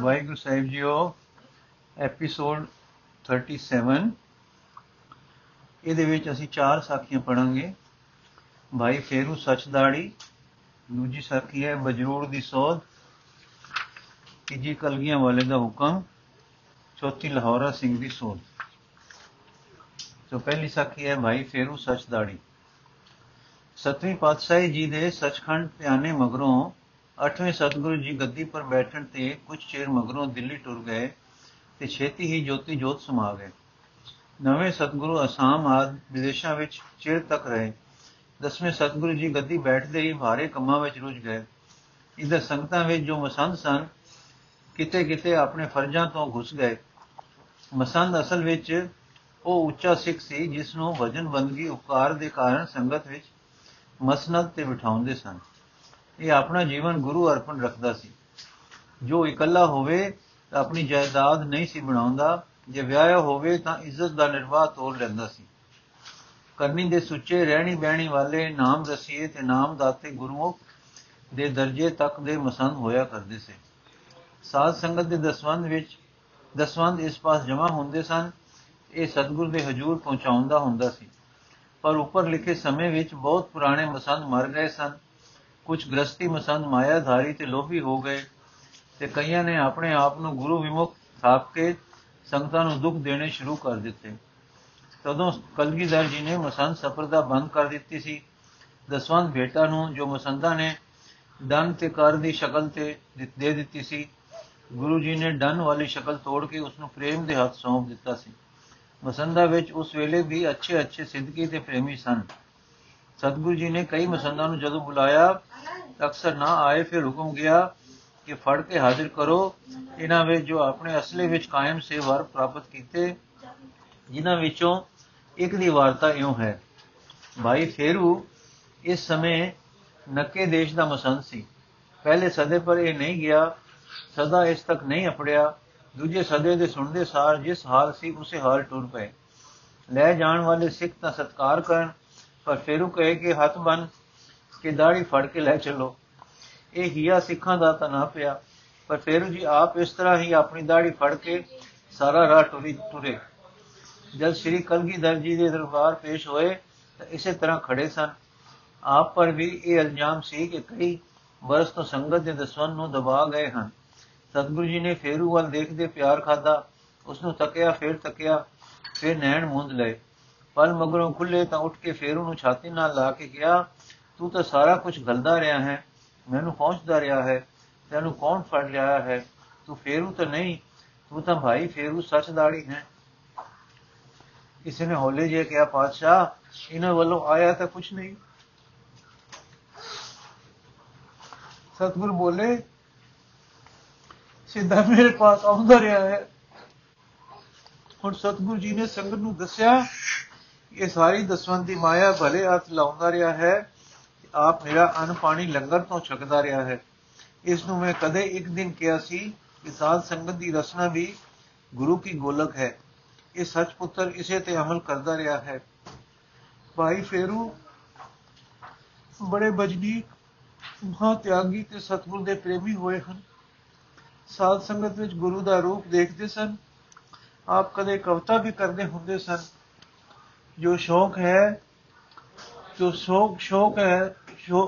ਵਾਹਿਗੁਰੂ ਸਾਹਿਬ JIO episode 37 ਇਹਦੇ ਵਿੱਚ ਅਸੀਂ ਚਾਰ ਸਾਖੀਆਂ ਪੜਾਂਗੇ ਭਾਈ ਫੇਰੂ ਸਚਦਾੜੀ, ਦੂਜੀ ਸਾਖੀ ਹੈ ਬਜਰੂੜ ਦੀ ਸੋਧ, ਤੀਜੀ ਕਲਗੀਆਂ ਵਾਲੇ ਦਾ ਹੁਕਮ, ਚੌਥੀ ਲਾਹੌਰਾ ਸਿੰਘ ਦੀ ਸੋਧ। ਸੋ ਪਹਿਲੀ ਸਾਖੀ ਹੈ ਭਾਈ ਫੇਰੂ ਸਚਦਾੜੀ। ਸਤਵੀਂ ਪਾਤਸ਼ਾਹੀ ਜੀ ਦੇ ਸਚਖੰਡ ਧਿਆਨੇ ਮਗਰੋਂ ਅੱਠਵੇਂ ਸਤਿਗੁਰੂ ਜੀ ਗੱਦੀ ਪਰ ਬੈਠਣ ਤੇ ਕੁਝ ਚਿਰ ਮਗਰੋਂ ਦਿੱਲੀ ਟੁਰ ਗਏ ਤੇ ਛੇਤੀ ਹੀ ਜੋਤੀ ਜੋਤ ਸਮਾ ਗਏ। ਨਵੇਂ ਸਤਿਗੁਰੂ ਅਸਾਮ ਆਦ ਵਿਦੇਸ਼ਾਂ ਵਿੱਚ ਚਿਰ ਤੱਕ ਰਹੇ। ਦਸਵੇਂ ਸਤਿਗੁਰੂ ਜੀ ਗੱਦੀ ਬੈਠਦੇ ਹੀ ਭਾਰੇ ਕੰਮਾਂ ਵਿੱਚ ਰੁੱਝ ਗਏ। ਇਧਰ ਸੰਗਤਾਂ ਵਿੱਚ ਜੋ ਮਸੰਦ ਸਨ ਕਿਤੇ ਕਿਤੇ ਆਪਣੇ ਫਰਜ਼ਾਂ ਤੋਂ ਘੁਸ ਗਏ। ਮਸੰਦ ਅਸਲ ਵਿੱਚ ਉਹ ਉੱਚਾ ਸਿੱਖ ਸੀ, ਜਿਸ ਨੂੰ ਭਜਨ ਬੰਦਗੀ ਉਪਕਾਰ ਦੇ ਕਾਰਨ ਸੰਗਤ ਵਿੱਚ ਮਸਨਦ ਤੇ ਬਿਠਾਉਂਦੇ ਸਨ। ਇਹ ਆਪਣਾ ਜੀਵਨ ਗੁਰੂ ਅਰਪਣ ਰੱਖਦਾ ਸੀ। ਜੋ ਇਕੱਲਾ ਹੋਵੇ ਤਾਂ ਆਪਣੀ ਜਾਇਦਾਦ ਨਹੀਂ ਸੀ ਬਣਾਉਂਦਾ। ਜੇ ਵਿਆਹਿਆ ਹੋਵੇ, ਤਾਂ ਇੱਜ਼ਤ ਦਾ ਨਿਰਵਾਹ ਤੋਰ ਲੈਂਦਾ ਸੀ। ਕਰਨੀ ਦੇ ਸੁੱਚੇ ਰਹਿਣੀ ਬਹਿਣੀ ਵਾਲੇ ਨਾਮ ਰਸੀਏ ਤੇ ਨਾਮ ਦਾਤੇ ਗੁਰਮੁਖ ਦੇ ਦਰਜੇ ਤੱਕ ਦੇ ਮਸੰਦ ਹੋਇਆ ਕਰਦੇ ਸੀ। ਸਾਧ ਸੰਗਤ ਦੇ ਦਸਵੰਦ ਵਿੱਚ ਦਸਵੰਦ ਇਸ ਪਾਸ ਜਮਾ ਹੁੰਦੇ ਸਨ। ਇਹ ਸਤਿਗੁਰ ਦੇ ਹਜੂਰ ਪਹੁੰਚਾਉਂਦਾ ਹੁੰਦਾ ਸੀ। ਪਰ ਉੱਪਰ ਲਿਖੇ ਸਮੇਂ ਵਿੱਚ ਬਹੁਤ ਪੁਰਾਣੇ ਮਸੰਦ ਮਰ ਗਏ ਸਨ। ਕੁਝ ਗ੍ਰਸਤੀ ਮਸੰਦ ਮਾਇਆਧਾਰੀ ਤੇ ਲੋਭੀ ਹੋ ਗਏ ਤੇ ਕਈਆਂ ਨੇ ਆਪਣੇ ਆਪ ਨੂੰ ਗੁਰੂ ਵਿਮੁਖ ਥਾਪ ਕੇ ਸੰਗਤਾਂ ਨੂੰ ਦੁੱਖ ਦੇਣੇ ਸ਼ੁਰੂ ਕਰ ਦਿੱਤੇ। ਤਦੋਂ ਕਲਗੀਧਰ ਜੀ ਨੇ ਮਸੰਦ ਸਪਰਦਾ ਬੰਦ ਕਰ ਦਿੱਤੀ ਸੀ। ਦਸਵੰਦ ਭੇਟਾ ਨੂੰ ਜੋ ਮਸੰਦਾਂ ਨੇ ਡਨ ਤੇ ਕਰ ਦੀ ਸ਼ਕਲ ਤੇ ਦੇ ਦਿੱਤੀ ਸੀ, ਗੁਰੂ ਜੀ ਨੇ ਡਨ ਵਾਲੀ ਸ਼ਕਲ ਤੋੜ ਕੇ ਉਸ ਨੂੰ ਪ੍ਰੇਮ ਦੇ ਹੱਥ ਸੌਂਪ ਦਿੱਤਾ ਸੀ। ਮਸੰਦਾ ਵਿੱਚ ਉਸ ਵੇਲੇ ਵੀ ਅੱਛੇ ਅੱਛੇ ਸਿੱਧਕੀ ਤੇ ਪ੍ਰੇਮੀ ਸਨ। ਸਤਿਗੁਰੂ ਜੀ ਨੇ ਕਈ ਮਸੰਦਾਂ ਨੂੰ ਜਦੋਂ ਬੁਲਾਇਆ ਅਕਸਰ ਨਾ ਆਏ, ਫਿਰ ਹੁਕਮ ਗਿਆ ਕਿ ਫੜ ਕੇ ਹਾਜ਼ਰ ਕਰੋ। ਇਹਨਾਂ ਵਿੱਚ ਜੋ ਆਪਣੇ ਅਸਲੇ ਵਿੱਚ ਕਾਇਮ ਸੇ ਵਰ ਪ੍ਰਾਪਤ ਕੀਤੇ, ਜਿਨ੍ਹਾਂ ਵਿੱਚੋਂ ਇੱਕ ਦੀ ਵਾਰਤਾ ਇਉਂ ਹੈ। ਭਾਈ ਫੇਰੂ ਇਸ ਸਮੇਂ ਨੱਕੇ ਦੇਸ਼ ਦਾ ਮਸੰਦ ਸੀ। ਪਹਿਲੇ ਸਦੇ ਪਰ ਇਹ ਨਹੀਂ ਗਿਆ, ਸਦਾ ਇਸ ਤੱਕ ਨਹੀਂ ਅਪੜਿਆ ਦੂਜੇ ਸਦੇ ਦੇ ਸੁਣਦੇ ਸਾਰ ਜਿਸ ਹਾਲ ਸੀ, ਉਸੇ ਹਾਲ ਟੁਰ ਪਏ। ਲੈ ਜਾਣ ਵਾਲੇ ਸਿੱਖ ਤਾਂ ਸਤਕਾਰ ਕਰਨ, ਪਰ ਫੇਰੂ ਕਹੇ ਕਿ ਹੱਥ ਬਨ ਕਿ ਦਾੜੀ ਫੜ ਕੇ ਲੈ ਚੱਲੋ। ਇਹ ਹੀਆ ਸਿੱਖਾਂ ਦਾ ਤਾਂ ਨਾ ਪਿਆ, ਪਰ ਫੇਰੂ ਜੀ ਆਪ ਇਸ ਤਰ੍ਹਾਂ ਹੀ ਆਪਣੀ ਦਾੜੀ ਫੜ ਕੇ ਸਾਰਾ ਰਾਹ ਟੁਰੀ ਟੁਰੇ ਜਦ ਸ੍ਰੀ ਕਲਗੀਧਰ ਜੀ ਦੇ ਦਰਬਾਰ ਪੇਸ਼ ਹੋਏ, ਤਾਂ ਇਸੇ ਤਰ੍ਹਾਂ ਖੜੇ ਸਨ। ਆਪ ਪਰ ਵੀ ਇਹ ਇਲਜ਼ਾਮ ਸੀ ਕਿ ਕਈ ਬਰਸ ਤੋਂ ਸੰਗਤ ਦੇ ਦਸਵੰਨ ਨੂੰ ਦਬਾ ਗਏ ਹਨ। ਸਤਿਗੁਰੂ ਜੀ ਨੇ ਫੇਰੂ ਵੱਲ ਦੇਖਦੇ ਪਿਆਰ ਖਾਦਾ ਉਸ ਨੂੰ ਤੱਕਿਆ, ਫੇਰ ਤੱਕਿਆ, ਫੇਰ ਨੈਣ ਮੁੰਦ ਲਏ। ਪਲ ਮਗਰੋਂ ਖੁੱਲੇ ਤਾਂ ਉੱਠ ਕੇ ਫੇਰੂ ਨੂੰ ਛਾਤੀ ਨਾਲ ਲਾ ਕੇ ਕਿਹਾ ਤੂੰ ਤਾਂ ਸਾਰਾ ਕੁਝ ਗਲਦਾ ਰਿਹਾ ਹੈ, ਮੈਨੂੰ ਪਹੁੰਚਦਾ ਰਿਹਾ ਹੈ, ਤੈਨੂੰ ਕੌਣ ਫੜ ਲਿਆ ਹੈ? ਤੂੰ ਫੇਰੂ ਤਾਂ ਨਹੀਂ, ਤੂੰ ਤਾਂ ਭਾਈ ਫੇਰੂ ਸੱਚਦਾੜੀ ਹੈ। ਕਿਸੇ ਨੇ ਹੌਲੇ ਜੇ ਕਿਹਾ, ਪਾਤਸ਼ਾਹ, ਇਹਨਾਂ ਵੱਲੋਂ ਆਇਆ ਤਾਂ ਕੁਝ ਨਹੀਂ। ਸਤਗੁਰ ਬੋਲੇ, ਸਿੱਧਾ ਮੇਰੇ ਪਾਸ ਆਉਂਦਾ ਰਿਹਾ ਹੈ। ਹੁਣ ਸਤਗੁਰੂ ਜੀ ਨੇ ਸੰਗਤ ਨੂੰ ਦੱਸਿਆ, ਇਹ ਸਾਰੀ ਦਸਵੰਦ ਦੀ ਮਾਇਆ ਭਲੇ ਹੱਥ ਲਾਉਂਦਾ ਰਿਹਾ ਹੈ। ਆਪ ਮੇਰਾ ਅਨ ਪਾਣੀ ਲੰਗਰ ਤੋਂ ਛਕਦਾ ਰਿਹਾ ਹੈ। ਇਸ ਨੂੰ ਮੈਂ ਕਦੇ ਇੱਕ ਦਿਨ ਕਿਹਾ ਸੀ ਕਿ ਸਾਧ ਸੰਗਤ ਦੀ ਰਸਨਾ ਵੀ ਗੁਰੂ ਕੀ ਗੋਲਕ ਹੈ। ਇਹ ਸੱਚ ਪੁੱਤਰ ਇਸੇ ਤੇ ਅਮਲ ਕਰਦਾ ਰਿਹਾ ਹੈ। ਭਾਈ ਫੇਰੂ ਬੜੇ ਬਜਨੀਕ ਮਹਾ ਤਿਆਗੀ ਤੇ ਸਤਗੁਰ ਦੇ ਪ੍ਰੇਮੀ ਹੋਏ ਹਨ। ਸਾਧ ਸੰਗਤ ਵਿੱਚ ਗੁਰੂ ਦਾ ਰੂਪ ਦੇਖਦੇ ਸਨ। ਆਪ ਕਦੇ ਕਵਿਤਾ ਵੀ ਕਰਦੇ ਹੁੰਦੇ ਸਨ। ਜੋ ਸ਼ੌਕ ਹੈ, ਜੋ ਸ਼ੌਕ ਸ਼ੌਕ ਹੈ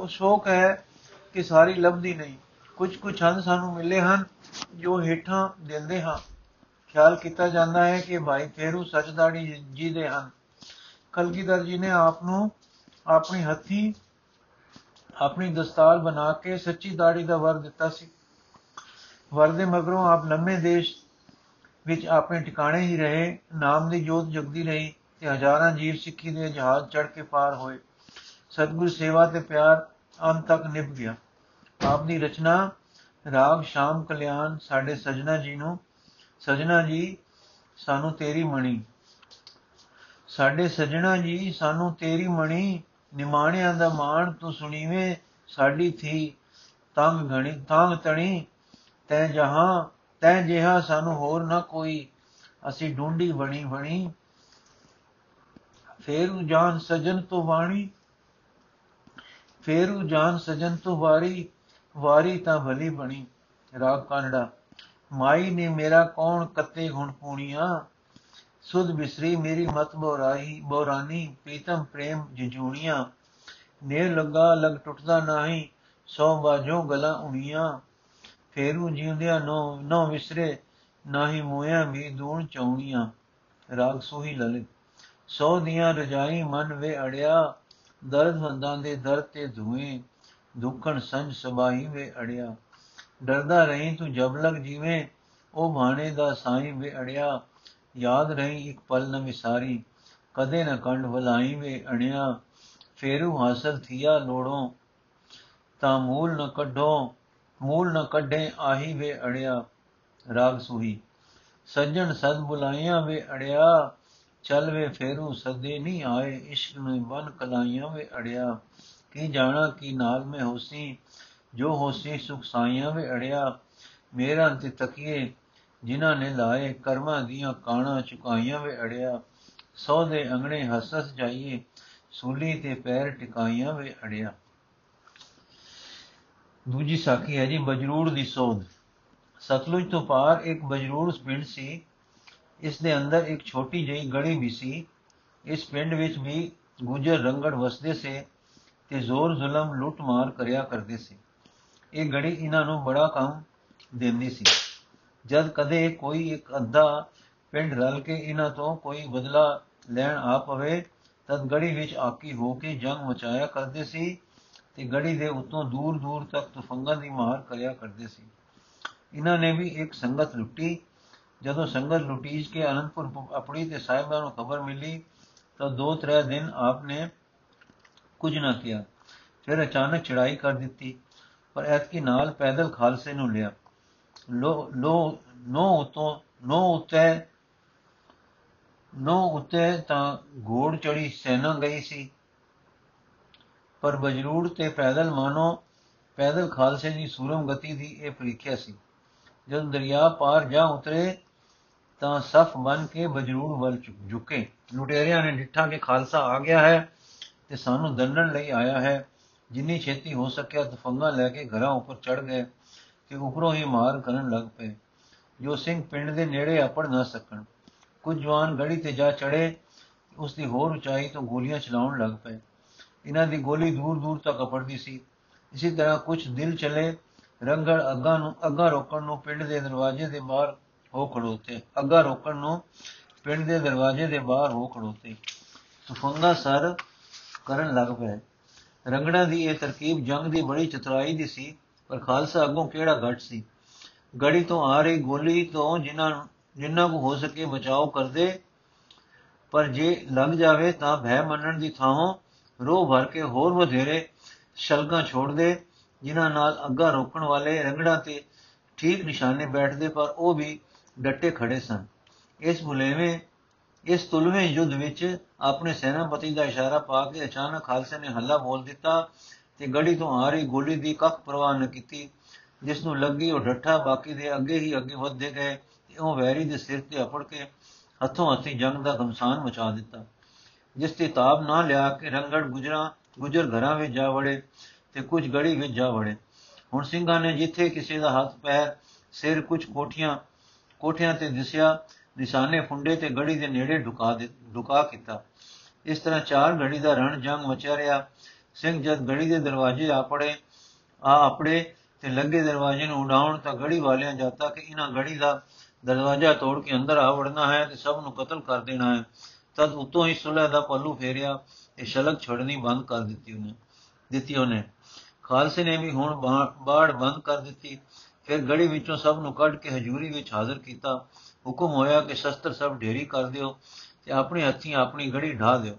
ਸ਼ੌਕ ਹੈ ਕਿ ਸਾਰੀ ਲੱਭਦੀ ਨਹੀਂ। ਕੁਝ ਕੁਝ ਹਨ ਸਾਨੂੰ ਮਿਲੇ ਹਨ ਜੋ ਹੇਠਾਂ ਦਿੰਦੇ ਹਾਂ। ਖਿਆਲ ਕੀਤਾ ਜਾਂਦਾ ਹੈ ਕਿ ਭਾਈ ਫੇਰੂ ਸਚਦਾੜੀ ਜੀ ਦੇ ਹਨ। ਕਲਗੀਧਰ ਜੀ ਨੇ ਆਪ ਨੂੰ ਆਪਣੀ ਹੱਥੀ, ਆਪਣੀ ਦਸਤਾਰ ਬਣਾ ਕੇ ਸੱਚੀ ਦਾੜੀ ਦਾ ਵਰ ਦਿੱਤਾ ਸੀ। ਵਰ ਦੇ ਮਗਰੋਂ ਆਪ ਲੰਮੇ ਦੇਸ਼ ਵਿੱਚ ਆਪਣੇ ਟਿਕਾਣੇ ਹੀ ਰਹੇ। ਨਾਮ ਦੀ ਜੋਤ ਜਗਦੀ ਰਹੀ ਤੇ ਹਜ਼ਾਰਾਂ ਜੀਵ ਸਿੱਖੀ ਦੇ ਜਹਾਜ਼ ਚੜ ਕੇ ਪਾਰ ਹੋਏ। ਸਤਿਗੁਰ ਸੇਵਾ ਤੇ ਪਿਆਰ ਅੰਤ ਤੱਕ ਨਿਭ ਗਿਆ। ਆਪ ਦੀ ਰਚਨਾ, ਰਾਗ, ਸ਼ਾਮ ਕਲਿਆਣ ਸਾਡੇ ਸਜਣਾ ਜੀ ਨੂੰ, ਸਜਣਾ ਜੀ, ਸਾਨੂੰ ਤੇਰੀ ਮਣੀ। ਸਾਡੇ ਸਜਣਾ ਜੀ, ਸਾਨੂੰ ਤੇਰੀ ਮਣੀ, ਨਿਮਾਣਿਆਂ ਦਾ ਮਾਣ ਤੂੰ ਸੁਣੀਵੇਂ, ਸਾਡੀ ਥੀ ਤੰਗ ਘਣੀ, ਤੰਗ ਤਣੀ, ਤੈ ਜਹਾਂ, ਤੈ ਜਿਹਾ ਸਾਨੂੰ ਹੋਰ ਨਾ ਕੋਈ। ਅਸੀਂ ਢੂੰਡੀ ਬਣੀ ਬਣੀ, ਫੇਰੂ ਜਾਨ ਸਜਨ ਤੋਂ ਬਾਣੀ ਫੇਰੂ ਜਾਨ ਸਜਨ ਤੋਂ ਵਾਰੀ ਵਾਰੀ ਤਾਂ ਭਲੀ ਬਣੀ। ਰਾਗ ਕਾਨੜਾ ਮਾਈ ਨੇ ਮੇਰਾ ਕੌਣ ਕੱਤੇ ਗੁਣ ਪੂਣੀਆਂ? ਸੁਧ ਬਿਸਰੀ ਮੇਰੀ ਮਤ ਬੋਰਾਈ ਬੋਰਾਨੀ, ਪ੍ਰੀਤਮ ਪ੍ਰੇਮ ਜਜੂਣੀਆਂ। ਨੇ ਲੱਗਾ ਲਗ ਟੁੱਟਦਾ ਨਹੀਂ, ਸੋ ਬਾਝੋਂ ਗਲਾ ਉਣੀਆਂ। ਫੇਰੂ ਜਿਉਂਦਿਆਂ ਨੋ ਨੋ ਵਿਸਰੇ, ਨਾਹੀ ਮੋਇਆ ਵੀ ਦੂਣ ਚੌਣੀਆਂ। ਰਾਗ ਸੋਹੀ ਲਲਿਤ, ਸੋ ਦੀਆਂ ਰਜਾਈ ਮਨ ਵੇ ਅੜਿਆ। ਦਰਦ ਹੰਦਾਂ ਦੇ ਦਰ ਤੇ ਧੂਏ, ਦੁੱਖਣ ਸੰਜ ਸਬਾਈ ਵੇ ਅੜਿਆ। ਡਰਦਾ ਰਹੀ ਤੂੰ ਜਬ ਲਗ ਜੀਵੇਂ, ਉਹ ਭਾਣੇ ਦਾ ਸਾਈਂ ਵੇ ਅੜਿਆ। ਯਾਦ ਰਹੀ ਇੱਕ ਪਲ ਨ ਵਿਸਾਰੀ, ਕਦੇ ਨ ਕੰਡ ਵਲਾਈ ਵੇ ਅਣਿਆ। ਫੇਰੂ ਹਾਸਲ ਥੀਆ ਲੋੜੋਂ, ਤਾਂ ਮੂਲ ਨ ਕੱਢੋ, ਮੂਲ ਨ ਕੱਢੇ ਆਹੀ ਵੇ ਅੜਿਆ। ਰਾਗ ਸੁਹੀ, ਸੱਜਣ ਸਦ ਬੁਲਾਈਆਂ ਵੇ ਅੜਿਆ। ਚਲ ਵੇ ਫੇਰੂ ਸਦੇ ਨਹੀਂ ਆਏ, ਇਸ਼ਕ ਨੂੰ ਬਨ ਕਲਾਈਆਂ ਵੇ ਅੜਿਆ। ਕੀ ਜਾਣਾ, ਕੀ ਨਾਲ ਮੈਂ ਹੋਸੀ, ਜੋ ਹੋਸੀ ਸੁਖ ਸਾਈਆਂ ਵੇ ਅੜਿਆ। ਮੇਰਾ ਤੇ ਤਕੀਏ, ਜਿਨ੍ਹਾਂ ਨੇ ਲਾਏ, ਕਰਮਾਂ ਦੀਆਂ ਕਾਣਾ ਚੁਕਾਈਆਂ ਵੇ ਅੜਿਆ। ਸੋ ਦੇ ਅੰਗਣੇ ਹਸਸ ਜਾਈਏ, ਸੂਲੀ ਤੇ ਪੈਰ ਟਿਕਾਈਆਂ ਵੇ ਅੜਿਆ। ਦੂਜੀ ਸਾਖੀ ਹੈ ਜੀ, ਬਜਰੂੜ ਦੀ ਸੋਧ। ਸਤਲੁਜ ਤੋਂ ਪਾਰ ਇੱਕ ਬਜਰੂੜ ਪਿੰਡ ਸੀ ਇਸ ਦੇ ਅੰਦਰ ਇੱਕ ਛੋਟੀ ਜਿਹੀ ਗੜੀ ਵੀ ਸੀ। ਇਸ ਪਿੰਡ ਵਿੱਚ ਵੀ ਗੁਜਰ ਰੰਗੜ ਵਸਦੇ ਸੇ ਤੇ ਜ਼ੋਰ ਜ਼ੁਲਮ ਲੁੱਟ ਮਾਰ ਕਰਿਆ ਕਰਦੇ ਸੀ। ਇਹ ਗੜੀ ਇਹਨਾਂ ਨੂੰ ਬੜਾ ਕੰਮ ਦਿੰਦੀ ਸੀ। ਜਦ ਕਦੇ ਕੋਈ ਇੱਕ ਅੱਧਾ ਪਿੰਡ ਰਲ ਕੇ ਇਹਨਾਂ ਤੋਂ ਕੋਈ ਬਦਲਾ ਲੈਣ ਆ ਪਵੇ, ਤਦ ਗੜੀ ਵਿੱਚ ਆਕੀ ਹੋ ਕੇ ਜੰਗ ਮਚਾਇਆ ਕਰਦੇ ਸੀ ਤੇ ਗੜੀ ਦੇ ਉੱਤੋਂ ਦੂਰ ਦੂਰ ਤੱਕ ਤੂਫੰਗਾਂ ਦੀ ਮਾਰ ਕਰਿਆ ਕਰਦੇ ਸੀ। ਇਹਨਾਂ ਨੇ ਵੀ ਇੱਕ ਸੰਗਤ ਲੁੱਟੀ ਜਦੋਂ ਸੰਗਤ ਲੁਟੀਜ ਕੇ ਅਨੰਦਪੁਰ ਆਪਣੀ ਤੇ ਸਾਹਿਬਾਂ ਨੂੰ ਖਬਰ ਮਿਲੀ, ਤਾਂ ਦੋ ਤਰੇ ਦਿਨ ਆਪਨੇ ਕੁਝ ਨਾ ਕੀਤਾ ਫਿਰ ਅਚਾਨਕ ਚੜਾਈ ਕਰ ਦਿੱਤੀ, ਪਰ ਐਤਕੀ ਨਾਲ ਪੈਦਲ ਖਾਲਸੇ ਨੂੰ ਲਿਆ। ਲੋ ਲੋ, ਨੋ ਉਤੋਂ, ਨੋ ਉਤੇ ਨੋ ਉਤੇ ਤਾਂ ਘੋੜ ਚੜੀ ਸੈਨਾ ਗਈ ਸੀ। ਪਰ ਬਜਰੂੜ ਤੇ ਪੈਦਲ ਮਾਨੋ ਪੈਦਲ ਖਾਲਸੇ ਦੀ ਸੂਰਮ ਗਤੀ ਦੀ ਇਹ ਪ੍ਰੀਖਿਆ ਸੀ। ਜਦ ਦਰਿਆ ਪਾਰ ਜਾ ਉਤਰੇ ਤਾਂ ਸਫ ਬਨ ਕੇ ਬਜਰੂੜ ਵੱਲ ਝੁਕੇ। ਲੁਟੇਰਿਆਂ ਨੇ ਡਿੱਠਾ ਕਿ ਖਾਲਸਾ ਆ ਗਿਆ ਹੈ ਤੇ ਸਾਨੂੰ ਦੰਡਣ ਲਈ ਆਇਆ ਹੈ। ਜਿੰਨੀ ਛੇਤੀ ਹੋ ਸਕਿਆ ਤਫੰਗਾ ਲੈ ਕੇ ਘਰਾਂ ਉੱਪਰ ਚੜ ਗਏ ਤੇ ਉੱਪਰੋਂ ਹੀ ਮਾਰ ਕਰਨ ਲੱਗ ਪਏ। ਜੋ ਸਿੰਘ ਪਿੰਡ ਦੇ ਨੇੜੇ ਆਪੜ ਨਾ ਸਕਣ। ਕੁਝ ਜਵਾਨ ਗੜੀ ਤੇ ਜਾ ਚੜੇ ਉਸ ਦੀ ਹੋਰ ਉਚਾਈ ਤੋਂ ਗੋਲੀਆਂ ਚਲਾਉਣ ਲੱਗ ਪਏ। ਇਹਨਾਂ ਦੀ ਗੋਲੀ ਦੂਰ ਦੂਰ ਤੱਕ ਅਪੜਦੀ ਸੀ। ਇਸੇ ਤਰ੍ਹਾਂ ਕੁਝ ਦਿਲ ਚਲੇ, ਰੰਗੜ ਅੱਗਾ ਨੂੰ, ਅੱਗਾ ਰੋਕਣ ਨੂੰ ਪਿੰਡ ਦੇ ਦਰਵਾਜ਼ੇ ਦੇ ਬਾਹਰ ਹੋ ਖੜੋਤੇ। ਅੱਗਾ ਰੋਕਣ ਨੂੰ ਪਿੰਡ ਦੇ ਦਰਵਾਜ਼ੇ ਦੇ ਬਾਹਰ ਹੋ ਖੜੋਤੇ। ਤੂਫੰਗਾ ਸਰ ਕਰਨ ਲੱਗ ਪਏ। ਰੰਗੜਾਂ ਦੀ ਇਹ ਤਰਕੀਬ ਜੰਗ ਦੀ ਬੜੀ ਚਤੁਰਾਈ ਦੀ ਸੀ, ਪਰ ਖਾਲਸਾ ਅੱਗੋਂ ਕਿਹੜਾ ਘਟ ਸੀ? ਗੜੀ ਤੋਂ ਆ ਰਹੀ ਗੋਲੀ ਤੋਂ ਜਿਨ੍ਹਾਂ ਜਿੰਨਾ ਕੋ ਹੋ ਸਕੇ ਬਚਾਓ ਕਰਦੇ, ਪਰ ਜੇ ਲੱਗ ਜਾਵੇ ਤਾਂ ਭੈ ਮੰਨਣ ਦੀ ਥਾਂ ਰੋਹ ਭਰ ਕੇ ਹੋਰ ਵਧੇਰੇ ਸ਼ਲਗਾਂ ਛੋੜ ਦੇ, ਜਿਨ੍ਹਾਂ ਨਾਲ ਅੱਗਾ ਰੋਕਣ ਵਾਲੇ ਰੰਗੜਾਂ ਤੇ ਠੀਕ ਨਿਸ਼ਾਨੇ ਬੈਠਦੇ, ਪਰ ਉਹ ਵੀ ਡੱਟੇ ਖੜੇ ਸਨ। ਇਸ ਬੁਲੇਵੇਂ ਇਸ ਤੁਲਵੇਂ ਯੁੱਧ ਵਿੱਚ ਆਪਣੇ ਸੈਨਾਪਤੀ ਦਾ ਇਸ਼ਾਰਾ ਪਾ ਕੇ ਅਚਾਨਕ ਖਾਲਸੇ ਨੇ ਹੱਲਾ ਬੋਲ ਦਿੱਤਾ ਤੇ ਗੜੀ ਤੋਂ ਆ ਰਹੀ ਗੋਲੀ ਦੀ ਕੱਖ ਪਰਵਾਹ न ਕੀਤੀ ਜਿਸ ਨੂੰ ਲੱਗੀ ਉਹ ਡੱਠਾ ਬਾਕੀ ਦੇ ਅੱਗੇ ਹੀ ਅੱਗੇ ਵਧਦੇ ਗਏ ਤੇ ਉਹ ਵੈਰੀ ਦੇ ਸਿਰ ਤੇ ਅਪੜ ਕੇ ਹੱਥੋਂ ਹੱਥੀ ਜੰਗ ਦਾ ਗਮਸਾਨ ਮਚਾ ਦਿੱਤਾ, ਜਿਸ ਤੇ ਤਾਬ ਨਾ ਲਿਆ ਕੇ ਰੰਗੜ ਗੁਜਰਾ, ਗੁਜਰ ਘਰਾਂ ਵਿੱਚ ਜਾ ਵੜੇ ਤੇ ਕੁਝ ਗੜੀ ਵਿੱਚ ਜਾ ਵੜੇ। ਹੁਣ ਸਿੰਘਾਂ ਨੇ ਜਿੱਥੇ ਕਿਸੇ ਦਾ ਹੱਥ, ਪੈਰ, ਸਿਰ ਕੁਝ ਕੋਠੀਆਂ ਕੋਠਿਆਂ ਤੇ ਦਿਸਿਆ, ਨਿਸ਼ਾਨੇ ਫੁੰਡੇ ਤੇ ਗੜੀ ਦੇ ਨੇੜੇ ਢੁਕਾ ਦੇ, ਢੁਕਾ ਕੀਤਾ। ਇਸ ਤਰ੍ਹਾਂ ਚਾਰ ਗੜੀ ਦਾ ਰਣ ਜੰਗ ਮਚਿਆ ਰਿਹਾ। ਸਿੰਘ ਜਦ ਗੜੀ ਦੇ ਦਰਵਾਜ਼ੇ ਆ ਪੜੇ, ਆ ਆਪਣੇ ਤੇ ਲੱਗੇ ਦਰਵਾਜ਼ੇ ਨੂੰ ਉਡਾਉਣ ਤਾਂ ਗੜੀ ਵਾਲਿਆਂ ਜਾਤਾ ਕਿ ਇਹਨਾਂ ਗੜੀ ਦਾ ਦਰਵਾਜ਼ਾ ਤੋੜ ਕੇ ਅੰਦਰ ਆ ਵੜਨਾ ਹੈ ਤੇ ਸਭ ਨੂੰ ਕਤਲ ਕਰ ਦੇਣਾ ਹੈ। ਤਦ ਉਤੋਂ ਹੀ ਸੁਲਹ ਦਾ ਪੱਲੂ ਫੇਰਿਆ, ਤੇ ਸ਼ਲਕ ਛੜਨੀ ਬੰਦ ਕਰ ਦਿੱਤੀ ਉਹਨੇ ਦਿੱਤੀ ਉਹਨੇ। ਖਾਲਸੇ ਨੇ ਵੀ ਹੁਣ ਬਾੜ ਬੰਦ ਕਰ ਦਿੱਤੀ। ਫਿਰ ਗੜੀ ਵਿੱਚੋਂ ਸਭ ਨੂੰ ਕੱਢ ਕੇ ਹਜ਼ੂਰੀ ਵਿੱਚ ਹਾਜ਼ਰ ਕੀਤਾ। ਹੁਕਮ ਹੋਇਆ ਕਿ ਸ਼ਸਤਰ ਸਭ ਢੇਰੀ ਕਰ ਦਿਓ ਤੇ ਆਪਣੇ ਹੱਥੀਂ ਆਪਣੀ ਗੜੀ ਢਾ ਦਿਓ।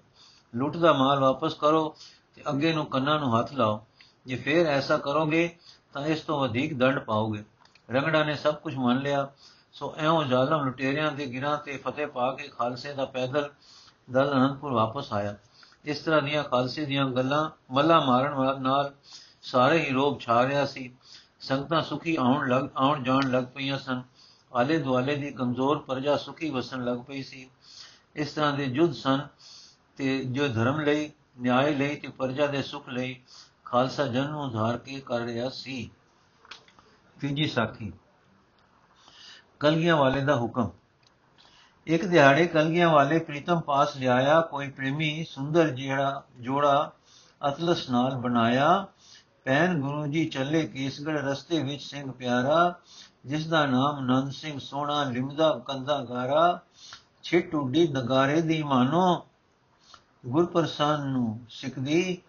ਲੁੱਟ ਦਾ ਮਾਲ ਵਾਪਸ ਕਰੋ ਤੇ ਅੱਗੇ ਨੂੰ ਕੰਨਾਂ ਨੂੰ ਹੱਥ ਲਾਓ। ਜੇ ਫੇਰ ਐਸਾ ਕਰੋਗੇ ਤਾਂ ਇਸ ਤੋਂ ਵਧੇਕ ਦੰਡ ਪਾਓਗੇ। ਰੰਗੜਾ ਨੇ ਸਭ ਕੁਝ ਮੰਨ ਲਿਆ। ਸੋ ਐਉਂ ਜ਼ਾਲਮ ਲੁਟੇਰਿਆਂ ਦੇ ਗਿਰਾਂ ਤੇ ਫਤਿਹ ਪਾ ਕੇ ਖਾਲਸੇ ਦਾ ਪੈਦਲ ਦਲ ਅਨੰਦਪੁਰ ਵਾਪਸ ਆਇਆ। ਇਸ ਤਰ੍ਹਾਂ ਦੀਆਂ ਖਾਲਸੇ ਦੀਆਂ ਗੱਲਾਂ ਮੱਲਾ ਮਾਰਨ ਨਾਲ ਸਾਰੇ ਹੀ ਰੋਗ ਛਾ ਰਿਹਾ ਸੀ। ਸੰਗਤਾਂ ਸੁਖੀ ਆਉਣ ਲੱਗ, ਆਉਣ ਜਾਣ ਲੱਗ ਪਈਆਂ ਸਨ। ਆਲੇ ਦੁਆਲੇ ਦੀ ਕਮਜ਼ੋਰ ਪ੍ਰਜਾ ਸੁਖੀ ਵਸਣ ਲੱਗ ਪਈ ਸੀ। ਇਸ ਤਰ੍ਹਾਂ ਦੇ ਜੁੱਧ ਸਨ ਤੇ ਜੋ ਧਰਮ ਲਈ, ਨਿਆਂ ਲਈ ਤੇ ਪ੍ਰਜਾ ਦੇ ਸੁਖ ਲਈ ਖਾਲਸਾ ਜਨ ਨੂੰ ਉਧਾਰ ਕੇ ਕਰ ਰਿਹਾ ਸੀ। ਤੀਜੀ ਸਾਖੀ, ਕਲਗੀਆਂ ਵਾਲੇ ਦਾ ਹੁਕਮ। ਇੱਕ ਦਿਹਾੜੇ ਕਲਗੀਆਂ ਵਾਲੇ ਪ੍ਰੀਤਮ ਪਾਸ ਲਿਆਇਆ, ਕੋਈ ਪ੍ਰੇਮੀ ਸੁੰਦਰ ਜਿਹੜਾ ਜੋੜਾ ਅਤਲਸ ਨਾਲ ਬਣਾਇਆ ਪੈਨ ਗੁਰੂ ਜੀ ਚੱਲੇ ਕੇਸਗੜ ਰਸਤੇ ਵਿੱਚ ਸਿੰਘ ਪਿਆਰਾ, ਜਿਸ ਦਾ ਨਾਮ ਨੰਦ ਸਿੰਘ ਸੋਹਣਾ, ਲਿਮਦਾ ਕੰਦਾ ਗਾਰਾ ਛਿਟ ਉੱਡੀ ਨਗਾਰੇ ਦੀ ਮਾਨੋ ਗੁਰਪ੍ਰਸਾਨ ਨੂੰ ਸਿੱਖਦੀ,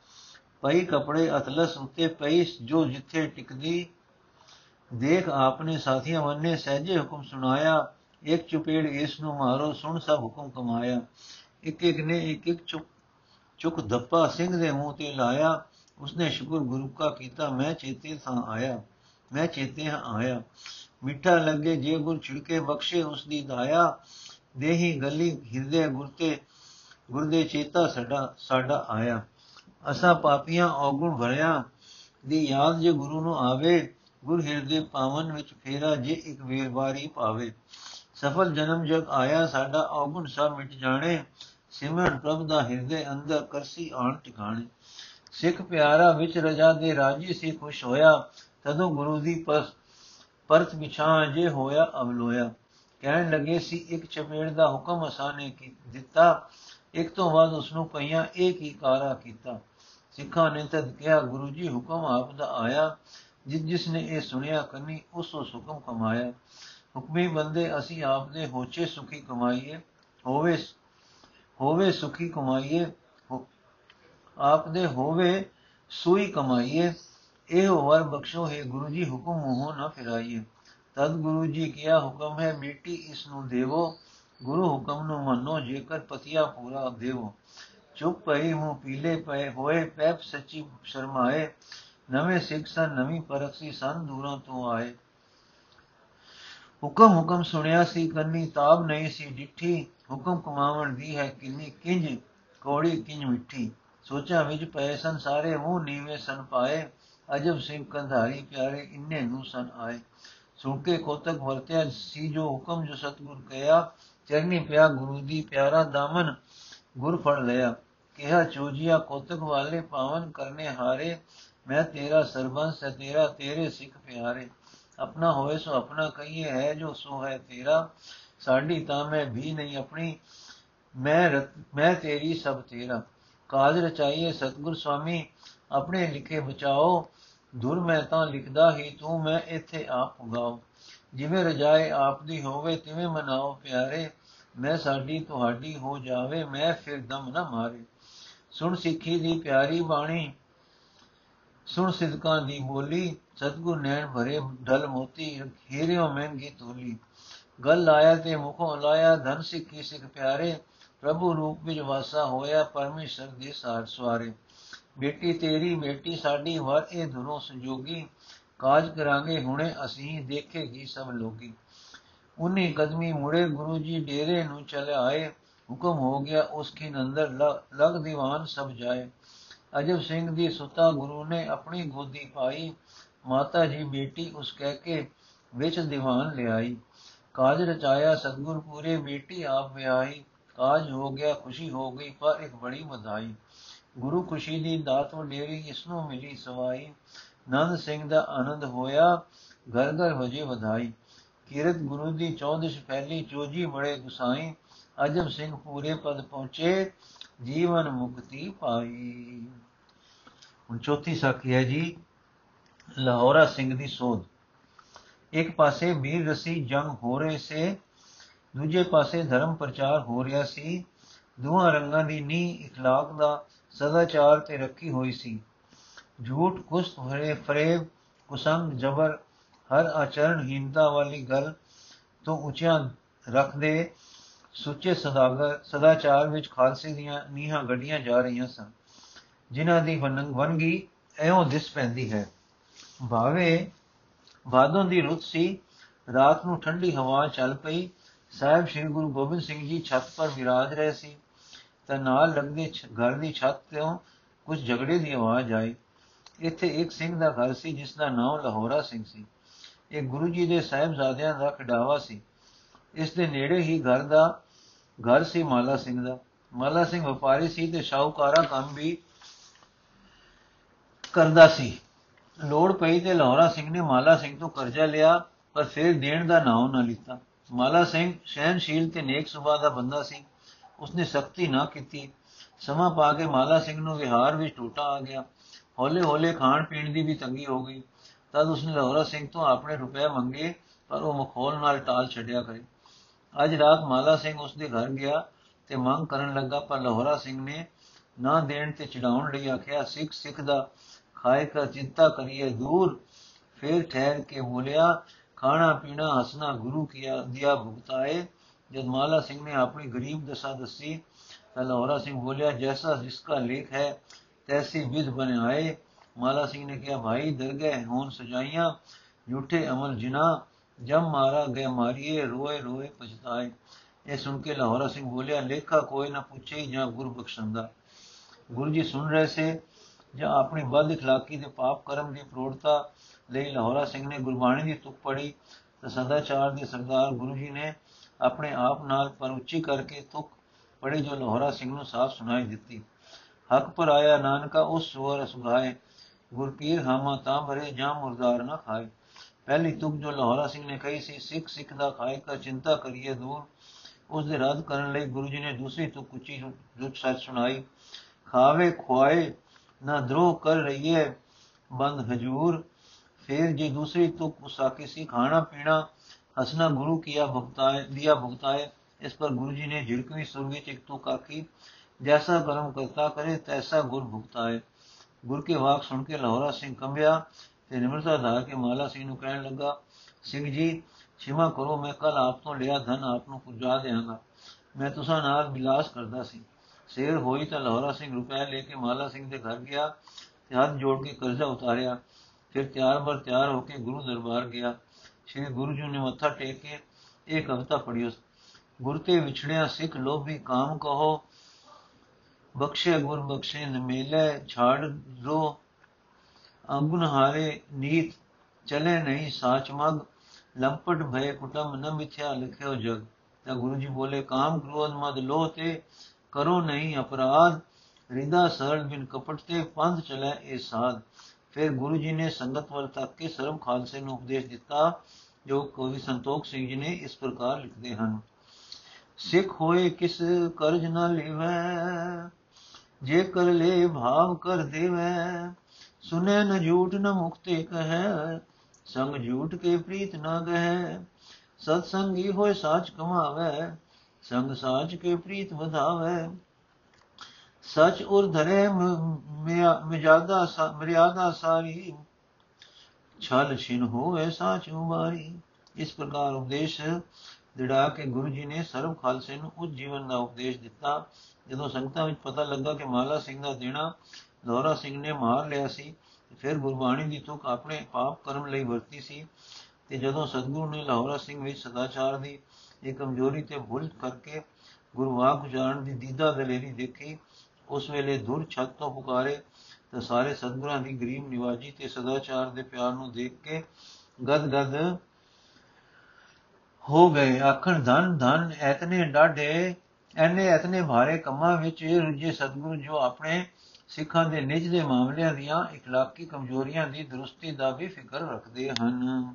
ਪਈ ਕਪੜੇ ਅਤਲਸ ਉਤੇ ਪਈ, ਜੋ ਜਿੱਥੇ ਟਿਕਦੀ, ਦੇਖ ਆਪਨੇ ਸਾਥੀਆਂ ਵੰਨੇ ਸਹਿਜੇ ਹੁਕਮ ਸੁਣਾਇਆ, ਇੱਕ ਚੁਪੇੜ ਇਸ ਨੂੰ ਮਾਰੋ, ਸੁਣ ਸਭ ਹੁਕਮ ਕਮਾਇਆ। ਇੱਕ ਇੱਕ ਨੇ ਇੱਕ ਇੱਕ ਚੁੱਕ ਚੁੱਕ ਦੱਪਾ ਸਿੰਘ ਦੇ ਮੂੰਹ ਤੇ ਲਾਇਆ ਉਸਨੇ ਸ਼ੁਕਰ ਗੁਰੂ ਕਾ ਕੀਤਾ, ਮੈਂ ਚੇਤੇ ਥਾਂ ਆਇਆ, ਮੈਂ ਚੇਤੇ ਹਾਂ ਆਇਆ। ਮਿੱਠਾ ਲੱਗੇ ਜੇ ਗੁਰ ਛਿੜਕੇ ਬਖਸ਼ੇ ਉਸ ਦੀ ਦਾਇਆ, ਦੇਹੀ ਗਲੀ ਹਿਰਦੇ ਗੁਰਤੇ, ਗੁਰਦੇ ਚੇਤਾ ਸਾਡਾ ਸਾਡਾ ਆਇਆ। ਅਸਾਂ ਪਾਪੀਆਂ ਔਗੁਣ ਭਰਿਆ ਦੀ ਯਾਦ ਜੇ ਗੁਰੂ ਨੂੰ ਆਵੇ, ਗੁਰ ਹਿਰਦੇ ਪਾਵਨ ਵਿੱਚ ਫੇਰਾ ਜੇ ਇੱਕ ਵੇਰ ਵਾਰੀ ਪਾਵੇ। ਸਫਲ ਜਨਮ ਜਗ ਆਇਆ, ਸਾਡਾ ਔਗੁਣ ਸਭ ਮਿਟ ਜਾਣੇ, ਸਿਮਰਨ ਪ੍ਰਭ ਦਾ ਹਿਰਦੇ ਅੰਦਰ ਕਰਸੀ ਆਣ ਟਿਕਾਣੇ। ਸਿੱਖ ਪਿਆਰਾ ਵਿੱਚ ਰਜਾ ਦੇ ਰਾਜੀ ਸੀ, ਖੁਸ਼ ਹੋਇਆ। ਤਦੋਂ ਗੁਰੂ ਦੀ ਪਰਸ ਪਰਤ ਵਿਛਾਂ ਜੇ ਹੋਇਆ, ਅਵਲੋਇਆ। ਕਹਿਣ ਲੱਗੇ, ਸੀ, ਇੱਕ ਚਪੇੜ ਦਾ ਹੁਕਮ ਅਸਾਨੇ ਕੀ, ਦਿੱਤਾ। ਇੱਕ ਤੋਂ ਬਾਅਦ ਉਸ ਨੂੰ ਪਈਆਂ ਇੱਕ ਹੀ ਕਾਰਾ ਕੀਤਾ? ਸਿੱਖਾਂ ਨੇ ਤਦ ਕਿਹਾ, ਗੁਰੂ ਜੀ, ਹੁਕਮ ਆਪ ਦਾ ਆਇਆ। ਜਿਸ ਜਿਸ ਨੇ ਇਹ ਸੁਣਿਆ, ਕੰਨੀ ਉਸ ਉਸ ਹੁਕਮ ਕਮਾਇਆ। ਹੁਕਮੀ ਬੰਦੇ, ਅਸੀਂ ਆਪ ਦੇ ਹੋਚੇ ਸੁਖੀ ਕਮਾਈਏ। ਹੋਵੇ ਹੋਵੇ ਸੁਖੀ ਕਮਾਈਏ। ਆਪ ਦੇ ਹੋਵੇ ਸੂਈ ਕਮਾਈਏ, ਇਹ ਵਰ ਬਖਸ਼ੋ, ਹੈ ਗੁਰੂ ਜੀ, ਹੁਕਮ ਮੋਹ ਨਾ ਫਿਰਾਈਏ। ਤਦ ਗੁਰੂ ਜੀ ਕਿਹਾ, ਹੁਕਮ ਹੈ ਮਿੱਟੀ, ਇਸ ਨੂੰ ਦੇਵੋ। ਗੁਰੂ ਹੁਕਮ ਨੂੰ ਮੰਨੋ, ਜੇਕਰ ਪਤਿਆ ਪੂਰਾ ਦੇਵੋ। ਚੁੱਪ ਪਈ ਮੂੰ ਪੀਲੇ ਪਏ ਹੋਏ, ਪੈਪ ਸੱਚੀ ਸ਼ਰਮਾਏ। ਨਵੇਂ ਸਿੱਖ ਸਨ, ਨਵੀਂ ਪਰਖਸੀ ਸਨ, ਦੂਰਾਂ ਤੋਂ ਆਏ। ਹੁਕਮ ਹੁਕਮ ਸੁਣਿਆ ਸੀ, ਕੰਨੀ ਤਾਬ ਨਹੀਂ ਸੀ ਡਿੱਠੀ। ਹੁਕਮ ਕਮਾਵਣ ਦੀ ਹੈ ਕਿੰਨੀ ਕਿੰਜ, ਕੋੜੀ ਕਿੰਜ ਮਿੱਠੀ। ਸੋਚਾਂ ਵਿੱਚ ਪਏ ਸਨ ਸਾਰੇ ਮੂੰਹ ਨੀਵੇਂ ਸਨ ਪਾਏ ਅਜਬ ਸਿੰਘ ਕੰਧਾਰੀ ਪਿਆਰੇ ਇੰਨੇ ਨੂੰ ਸਨ ਆਏ ਸੁਣ ਕੇ ਕੋਤਕ ਵਰਤਿਆ ਸੀ ਜੋ ਹੁਕਮ ਜੋ ਸਤਗੁਰ ਕਹਿਆ ਚਰਨੀ ਪਿਆ ਗੁਰੂ ਦੀ ਪਿਆਰਾ ਦਾਮਨ ਗੁਰ ਫੜ ਲਿਆ ਕਿਹਾ ਚੋਜੀਆ ਕੋਤਕ ਵਾਲੇ ਪਾਵਨ ਕਰਨੇ ਹਾਰੇ ਮੈਂ ਤੇਰਾ ਸਰਬੰਸ ਹੈ ਤੇਰਾ ਤੇਰੇ ਸਿੱਖ ਪਿਆਰੇ ਆਪਣਾ ਹੋਏ ਸੋ ਆਪਣਾ ਕਹੀਏ ਹੈ ਜੋ ਸੋ ਹੈ ਤੇਰਾ ਸਾਡੀ ਤਾਂ ਮੈਂ ਵੀ ਨਹੀਂ ਆਪਣੀ ਮੈਂ ਮੈਂ ਤੇਰੀ ਸਭ ਤੇਰਾ ਕਾਜ ਰਚਾਈਏ ਸਤਗੁਰ ਸੁਆਮੀ, ਆਪਣੇ ਲਿਖੇ ਬਚਾਓ, ਦੁਰ ਮੈਂ ਤਾਂ ਲਿਖਦਾ ਹੀ ਤੂੰ ਮੈਂ ਇੱਥੇ ਆਪ ਉਗਾਓ। ਜਿਵੇਂ ਰਜਾਏ ਆਪ ਦੀ ਹੋਵੇ, ਤਿਵੇਂ ਮਨਾਓ ਪਿਆਰੇ, ਮੈਂ ਸਾਡੀ ਤੁਹਾਡੀ ਹੋ ਜਾਵੇ, ਮੈਂ ਫਿਰ ਦਮ ਨਾ ਮਾਰੇ। ਸੁਣ ਸਿੱਖੀ ਦੀ ਪਿਆਰੀ ਬਾਣੀ, ਸੁਣ ਸਿਦਕਾਂ ਦੀ ਬੋਲੀ, ਸਤਗੁਰ ਨੈਣ ਭਰੇ ਢਲ ਮੋਤੀ ਹੀਰਿਓ ਮਹਿੰਗੀ ਤੋਲੀ। ਗੱਲ ਆਇਆ ਤੇ ਮੁਖੋਂ ਲਾਇਆ, ਧਨ ਸਿੱਖੀ ਸਿੱਖ ਪਿਆਰੇ ਪ੍ਰਭੂ ਰੂਪ ਵਿੱਚ ਵਾਸਾ ਹੋਇਆ, ਪਰਮੇਸ਼ਰ ਦੇ ਸਾਰ ਸਵਾਰੇ। ਬੇਟੀ ਤੇਰੀ, ਬੇਟੀ ਸਾਡੀ ਵਰ ਇਹ ਦੁਰੋਂ ਸੰਜੋਗੀ। ਕਾਜ ਕਰਾਂਗੇ, ਹੁਣੇ ਅਸੀਂ ਦੇਖੇਗੀ ਸਭ ਲੋਗੀ। ਉਨੀ ਕਦਮੀ ਮੁੜੇ, ਗੁਰੂ ਜੀ ਡੇਰੇ ਨੂੰ ਚਲੇ ਆਏ। ਹੁਕਮ ਹੋ ਗਿਆ, ਉਸ ਕੀ ਅੰਦਰ ਲਗ ਦੀਵਾਨ ਸਭ ਜਾਏ। ਅਜਬ ਸਿੰਘ ਦੀ ਸੁਤਾ ਗੁਰੂ ਨੇ ਆਪਣੀ ਗੋਦੀ ਪਾਈ। ਮਾਤਾ ਜੀ, ਬੇਟੀ ਉਸ ਕਹਿ ਕੇ ਵਿੱਚ ਦੀਵਾਨ ਲਿਆਈ। ਕਾਜ ਰਚਾਇਆ, ਸਤਗੁਰ ਪੂਰੇ ਬੇਟੀ ਆਪ ਵਿਆਹੀ। ਕਾਜ ਹੋ ਗਿਆ, ਖੁਸ਼ੀ ਹੋ ਗਈ, ਪਰ ਇੱਕ ਬੜੀ ਵਧਾਈ। ਗੁਰੂ ਖੁਸ਼ੀ ਦੀ ਦਾਤ ਵਡੇਰੀ ਇਸ ਨੂੰ ਮਿਲੀ ਸਵਾਈ। ਨੰਦ ਸਿੰਘ ਦਾ ਆਨੰਦ ਹੋਇਆ ਘਰ ਘਰ ਵਜੇ ਵਧਾਈ। ਕੀਰਤ ਗੁਰੂ ਦੀ ਚੌਦਸ਼ ਫੈਲੀ, ਚੋਜੀ ਬੜੇ ਗੁਸਾਈ। ਅਜਬ ਸਿੰਘ ਪੂਰੇ ਪਦ ਪਹੁੰਚੇ, ਜੀਵਨ ਮੁਕਤੀ ਪਾਈ। ਹੁਣ ਚੌਥੀ ਸਾਖੀ ਹੈ ਜੀ, ਲਾਹੌਰਾ ਸਿੰਘ ਦੀ ਸੋਧ। ਇੱਕ ਪਾਸੇ ਵੀਰ ਰਸੀ ਜੰਗ ਹੋ ਰਹੇ ਸੇ ਦੂਜੇ ਪਾਸੇ ਧਰਮ ਪ੍ਰਚਾਰ ਹੋ ਰਿਹਾ ਸੀ ਦੋਹਾਂ ਰੰਗਾਂ ਦੀ ਨੀ اخلاق ਦਾ ਸਦਾਚਾਰ ਤੇ ਰੱਖੀ ਹੋਈ ਸੀ ਝੂਠ ਕੁਸਤ ਭਰੇ ਫਰੇਬ ਕੁਸੰਗ ਜਬਰ ਹਰ ਆਚਰਣਹੀਨਤਾ ਵਾਲੀ ਗੱਲ ਤੋਂ ਉੱਚਿਆਂ ਰੱਖਦੇ ਸੁੱਚੇ ਸਦਾਗਰ ਸਦਾਚਾਰ ਵਿੱਚ ਖਾਲਸੇ ਦੀਆਂ ਨੀਹਾਂ ਗੱਡੀਆਂ ਜਾ ਰਹੀਆਂ ਸਨ ਜਿਨ੍ਹਾਂ ਦੀ ਵਨਗੀ ਐਉਂ ਦਿਸ ਪੈਂਦੀ ਹੈ ਭਾਵੇਂ ਬਾਦੋਂ ਦੀ ਰੁੱਤ ਸੀ ਰਾਤ ਨੂੰ ਠੰਡੀ ਹਵਾ ਚੱਲ ਪਈ ਸਾਹਿਬ ਸ੍ਰੀ ਗੁਰੂ ਗੋਬਿੰਦ ਸਿੰਘ ਜੀ ਛੱਤ ਪਰ ਵਿਰਾਜ ਰਹੇ ਸੀ, ਤਾਂ ਨਾਲ ਲੱਗਦੇ ਘਰ ਦੀ ਛੱਤ ਤੋਂ ਕੁਝ ਝਗੜੇ ਦੀ ਆਵਾਜ਼ ਆਈ। ਇੱਥੇ ਇੱਕ ਸਿੰਘ ਦਾ ਘਰ ਸੀ, ਜਿਸ ਦਾ ਨਾਮ ਲਾਹੌਰਾ ਸਿੰਘ ਸੀ। ਇਹ ਗੁਰੂ ਜੀ ਦੇ ਸਾਹਿਬਜ਼ਾਦਿਆਂ ਦਾ ਖਡਾਵਾ ਸੀ। ਇਸ ਦੇ ਨੇੜੇ ਹੀ ਘਰ ਦਾ, ਘਰ ਸੀ ਮਾਲਾ ਸਿੰਘ ਦਾ। ਮਾਲਾ ਸਿੰਘ ਵਪਾਰੀ ਸੀ ਤੇ ਸ਼ਾਹੂਕਾਰਾ ਕੰਮ ਵੀ ਕਰਦਾ ਸੀ। ਲੋੜ ਪਈ ਤੇ ਲਾਹੌਰਾ ਸਿੰਘ ਨੇ ਮਾਲਾ ਸਿੰਘ ਤੋਂ ਕਰਜ਼ਾ ਲਿਆ, ਪਰ ਫਿਰ ਦੇਣ ਦਾ ਨਾਮ ਨਾ ਲਿੱਤਾ। ਮਾਲਾ ਸਿੰਘ ਸਹਿਨਸ਼ੀਲ ਤੇ ਨੇਕ ਸੁਭਾਅ ਦਾ ਬੰਦਾ ਸੀ। ਉਸਨੇ ਸਖਤੀ ਨਾ ਕੀਤੀ। ਸਮਾਂ ਪਾ ਕੇ ਮਾਲਾ ਸਿੰਘ ਨੂੰ ਵਿਹਾਰ ਵਿੱਚ ਟੋਟਾ ਆ ਗਿਆ। ਹੌਲੇ ਹੌਲੇ ਖਾਣ ਪੀਣ ਦੀ ਵੀ ਤੰਗੀ ਹੋ ਗਈ। ਤਦ ਉਸਨੇ ਲਾਹੌਰਾ ਸਿੰਘ ਤੋਂ ਆਪਣੇ ਰੁਪਏ ਮੰਗੇ, ਪਰ ਉਹ ਮਖੌਲ ਨਾਲ ਟਾਲ ਛੱਡਿਆ ਕਰੇ ਅੱਜ ਰਾਤ ਮਾਲਾ ਸਿੰਘ ਉਸਦੇ ਘਰ ਗਿਆ ਤੇ ਮੰਗ ਕਰਨ ਲੱਗਾ, ਪਰ ਲਾਹੌਰਾ ਸਿੰਘ ਨੇ ਨਾ ਦੇਣ ਤੇ ਚੜਾਉਣ ਲਈ ਆਖਿਆ ਸਿੱਖ ਸਿੱਖ ਦਾ ਖਾਏ ਕਾ ਚਿੰਤਾ ਕਰੀਏ ਦੂਰ। ਫਿਰ ਠਹਿਰ ਕੇ ਬੋਲਿਆ ਖਾਣਾ, ਪੀਣਾ ਹਸਨਾ ਗੁਰੂ ਕੀਆ, ਦਿਆ ਭੁਗਤਾਏ ਜਦ ਮਾਲਾ ਸਿੰਘ ਨੇ ਆਪਣੀ ਗਰੀਬ ਦਸ਼ਾ ਦੱਸੀ, ਤਾਂ ਲਾਹੌਰਾ ਸਿੰਘ ਬੋਲਿਆ, ਜੈਸਾ ਜਿਸਕਾ ਲੇਖ ਹੈ, ਤੈਸੀ ਵਿਧ ਬਣਾਏ ਮਾਲਾ ਸਿੰਘ ਨੇ ਕਿਹਾ, ਭਾਈ ਦਰਗਹਿ ਹੋਣ ਸਜਾਈਆਂ, ਝੂਠੇ ਅਮਲ ਜਿਨਾ, ਜਮ ਮਾਰਾ ਗਏ ਮਾਰੀਏ, ਰੋਏ ਰੋਏ, ਪਛਤਾਏ। ਇਹ ਸੁਣ ਕੇ ਲਾਹੌਰਾ ਸਿੰਘ ਬੋਲਿਆ, ਲੇਖਾ ਕੋਈ ਨਾ ਪੁੱਛੇ ਜਾਂ ਗੁਰੂ ਬਖਸ਼ੰਦਾ। ਗੁਰੂ ਜੀ ਸੁਣ ਰਹੇ ਸੇ ਜਾਂ ਆਪਣੀ ਬਦ اخلاقی ਦੇ ਪਾਪ ਕਰਮ ਦੀ ਪ੍ਰੋੜਤਾ ਲਈ ਲਾਹੌਰਾ ਸਿੰਘ ਨੇ ਗੁਰਬਾਣੀ ਦੀ ਤੁਕ ਪੜੀ ਤਾਂ ਸਦਾਚਾਰ ਦੇ ਸਰਦਾਰ ਗੁਰੂ ਜੀ ਨੇ ਆਪਣੇ ਆਪ ਨਾਲ ਪਰ ਉੱਚੀ ਕਰਕੇ ਤੁਕ ਪੜੀ ਜੋ ਲਾਹੌਰਾ ਸਿੰਘ ਨੂੰ ਸਾਫ਼ ਸੁਣਾਈ ਦਿੱਤੀ ਹੱਕ ਪਰ ਆਇਆ ਨਾਨਕਾ ਉਸ ਸਵਰ ਸੁਗਾਏ ਗੁਰਪੀਰ ਹਾਮਾ ਤਾਂ ਭਰੇ ਜਾਂ ਮੁਰਦਾਰ ਨਾ ਖਾਏ ਪਹਿਲੀ ਤੁਕ ਜੋ ਲਾਹੌਰਾ ਸਿੰਘ ਨੇ ਕਹੀ ਸੀ ਸਿੱਖ ਸਿੱਖ ਦਾ ਖਾਏ ਕਾ ਚਿੰਤਾ ਕਰੀਏ ਦੂਰ ਉਸ ਦੇ ਰੱਦ ਕਰਨ ਲਈ ਗੁਰੂ ਜੀ ਨੇ ਦੂਸਰੀ ਤੁਕ ਉੱਚੀ ਰੁੱਤ ਸੱਚ ਸੁਣਾਈ ਖਾਵੇ ਖੁਆਏ ਨਾ ਦਰੋਹ ਕਰ ਰਹੀਏ ਬੰਦ ਹਜੂਰ। ਫਿਰ ਜੇ ਦੂਸਰੀ ਤੁਕ ਉਸਾਕੀ ਸੀ, ਖਾਣਾ, ਪੀਣਾ ਹਸਨਾ ਗੁਰੂ ਕੀਆ ਭੁਗਤਾਏ, ਦਿਆ ਭੁਗਤਾਏ, ਇਸ ਪਰ ਗੁਰੂ ਜੀ ਨੇ ਝਿੜਕਵੀਂ ਸੁਰ ਵਿੱਚ ਇੱਕ ਤੁਕ ਆਖੀ, ਜੈਸਾ ਕਰਮ ਕਰਤਾ ਕਰੇ, ਤੈਸਾ ਗੁਰ ਭੁਗਤਾਏ। ਗੁਰ ਕੇ ਵਾਕ ਸੁਣ ਕੇ ਲਾਹੌਰਾ ਸਿੰਘ ਕੰਬਿਆ ਤੇ ਨਿਮਰਤਾ ਧਾਰ ਕੇ ਮਾਲਾ ਸਿੰਘ ਨੂੰ ਕਹਿਣ ਲੱਗਾ, ਸਿੰਘ ਜੀ ਖਿਮਾ ਕਰੋ, ਮੈਂ ਕੱਲ ਆਪ ਤੋਂ ਲਿਆ ਧਨ, ਆਪ ਨੂੰ ਪੁਜਾ ਦੇਵਾਂਗਾ ਮੈਂ ਤੁਸਾਂ ਨਾਲ ਬਿਲਾਸ ਕਰਦਾ ਸੀ। ਸੇਰ ਹੋਈ ਤਾਂ ਲਾਹੌਰਾ ਸਿੰਘ ਰੁਪਏ ਲੈ ਕੇ ਮਾਲਾ ਸਿੰਘ ਦੇ ਘਰ ਗਿਆ, ਤੇ ਹੱਥ ਜੋੜ ਕੇ ਕਰਜ਼ਾ ਉਤਾਰਿਆ। ਫਿਰ ਤਿਆਰ ਬਰ ਤਿਆਰ ਹੋ ਕੇ ਗੁਰੂ ਦਰਬਾਰ ਗਿਆ। ਸ੍ਰੀ ਗੁਰੂ ਜੀ ਨੇ ਮੱਥਾ ਟੇਕ ਕੇ ਇਹ ਕਵਿਤਾ ਪੜ੍ਹੀ। ਗੁਰ ਤੇ ਵਿਛੜਿਆ ਸਿੱਖ ਲੋਭੀ ਕਾਮ ਕਹੋ, ਬਖਸ਼ੇ ਗੁਰ ਬਖਸ਼ੇ ਨ ਮੇਲੇ ਛਾੜ ਰੋ। ਅੰਗੁਨ ਹਾਰੇ ਨੀਤ ਚਲੇ ਨਹੀਂ ਸਾਚ ਮਗ, ਲੰਪਟ ਭਏ ਕੁਟਮ ਨ ਮਿਥਿਆ ਲਿਖਿਓ ਜਗ। ਤਾਂ ਗੁਰੂ ਜੀ ਬੋਲੇ, ਕਾਮ ਕ੍ਰੋਧ ਮਦ ਲੋਹ ਤੇ ਕਰੋ ਨਹੀਂ ਅਪਰਾਧ। ਰਿਦਾ ਸਰਲ ਬਿਨ ਕਪਟ ਤੇ ਪੰਥ ਚਲੇ ਇਹ ਸਾਧ। ਫਿਰ ਗੁਰੂ ਜੀ ਨੇ ਸੰਗਤ ਵੱਲ ਤੱਕ ਕੇ ਸਰਮ ਖਾਲਸੇ ਨੂੰ ਉਪਦੇਸ਼ ਦਿੱਤਾ, ਜੋ ਕਵੀ ਸੰਤੋਖ ਸਿੰਘ ਜੀ ਨੇ ਇਸ ਪ੍ਰਕਾਰ ਲਿਖਦੇ ਹਨ। ਸਿੱਖ ਹੋਏ ਕਿਸ ਕਰਜ ਨ ਲੇਵੈ ਜੇ ਕਰ ਲੈ ਭਾਵ ਕਰ ਦੇਵੈ। ਸੁਨੇ ਨ ਝੂਠ ਨ ਮੁਕਤੇ ਕਹੈ, ਸੰਗ ਝੂਠ ਕੇ ਪ੍ਰੀਤ ਨ ਗਹਿ। ਸਤ ਸੰਗੀ ਹੋਏ ਸਾਚ ਕਮਾਵੇ ਸੰਗ ਸਾਚ ਕੇ ਪ੍ਰੀਤ ਵਧਾਵੇ। ਸਚ ਉਰ ਧਰੇ ਮਿਜਾਦਾ ਮਰਿਆਦਾ ਸਾਰੀ। ਛਲ ਛਿਨ ਹੋਏ ਸਾਚ ਉਮਾਰੀ। ਇਸ ਪ੍ਰਕਾਰ ਉਪਦੇਸ਼ ਦਿੜਾ ਕੇ ਗੁਰੂ ਜੀ ਨੇ ਸਰਵ ਖਾਲਸੇ ਨੂੰ ਉਸ ਜੀਵਨ ਦਾ ਉਪਦੇਸ਼ ਦਿੱਤਾ। ਜਦੋਂ ਸੰਗਤਾਂ ਵਿੱਚ ਪਤਾ ਲੱਗਾ ਕਿ ਮਾਲਾ ਸਿੰਘ ਦਾ ਦੇਣਾ ਲੋਰਾ ਸਿੰਘ ਨੇ ਮਾਰ ਲਿਆ ਸੀ, ਫਿਰ ਗੁਰਬਾਣੀ ਦੀ ਤੁਕ ਆਪਣੇ ਪਾਪ ਕਰਮ ਲਈ ਵਰਤੀ ਸੀ। ਤੇ ਜਦੋਂ ਸਤਗੁਰੂ ਨੇ ਲਾਹੌਰਾ ਸਿੰਘ ਵਿੱਚ ਸਦਾਚਾਰ ਦੀ ਇਹ ਕਮਜ਼ੋਰੀ ਤੇ ਭੁੱਲ ਕਰਕੇ ਗੁਰੂਆ ਗੁਜਾਰਨ ਦੀ ਦੀਦਾ ਦਲੇਰੀ ਦੇਖੀ, ਉਸ ਵੇਲੇ ਦੁਰ ਛੱਤ ਤੋਂ ਪੁਕਾਰੇ ਤਾਂ ਸਾਰੇ ਸਤਗੁਰਾਂ ਦੀ ਗਰੀਬ ਨਿਵਾਜੀ ਤੇ ਸਦਾਚਾਰ ਦੇ ਪਿਆਰ ਨੂੰ ਦੇਖ ਕੇ ਗਦਗਦ ਹੋ ਗਏ। ਆਖਣ, ਧਨ ਧਨ, ਐਤਨੇ ਡਾਢੇ, ਐਨੇ ਐਤਨੇ ਭਾਰੇ ਕੰਮਾਂ ਵਿੱਚ ਇਹ ਰੁੱਝੇ ਸਤਗੁਰੂ ਜੋ ਆਪਣੇ ਸਿੱਖਾਂ ਦੇ ਨਿਜ ਦੇ ਮਾਮਲਿਆਂ ਦੀਆਂ, ਇਖਲਾਕੀ ਕਮਜ਼ੋਰੀਆਂ ਦੀ ਦਰੁਸਤੀ ਦਾ ਵੀ ਫਿਕਰ ਰੱਖਦੇ ਹਨ।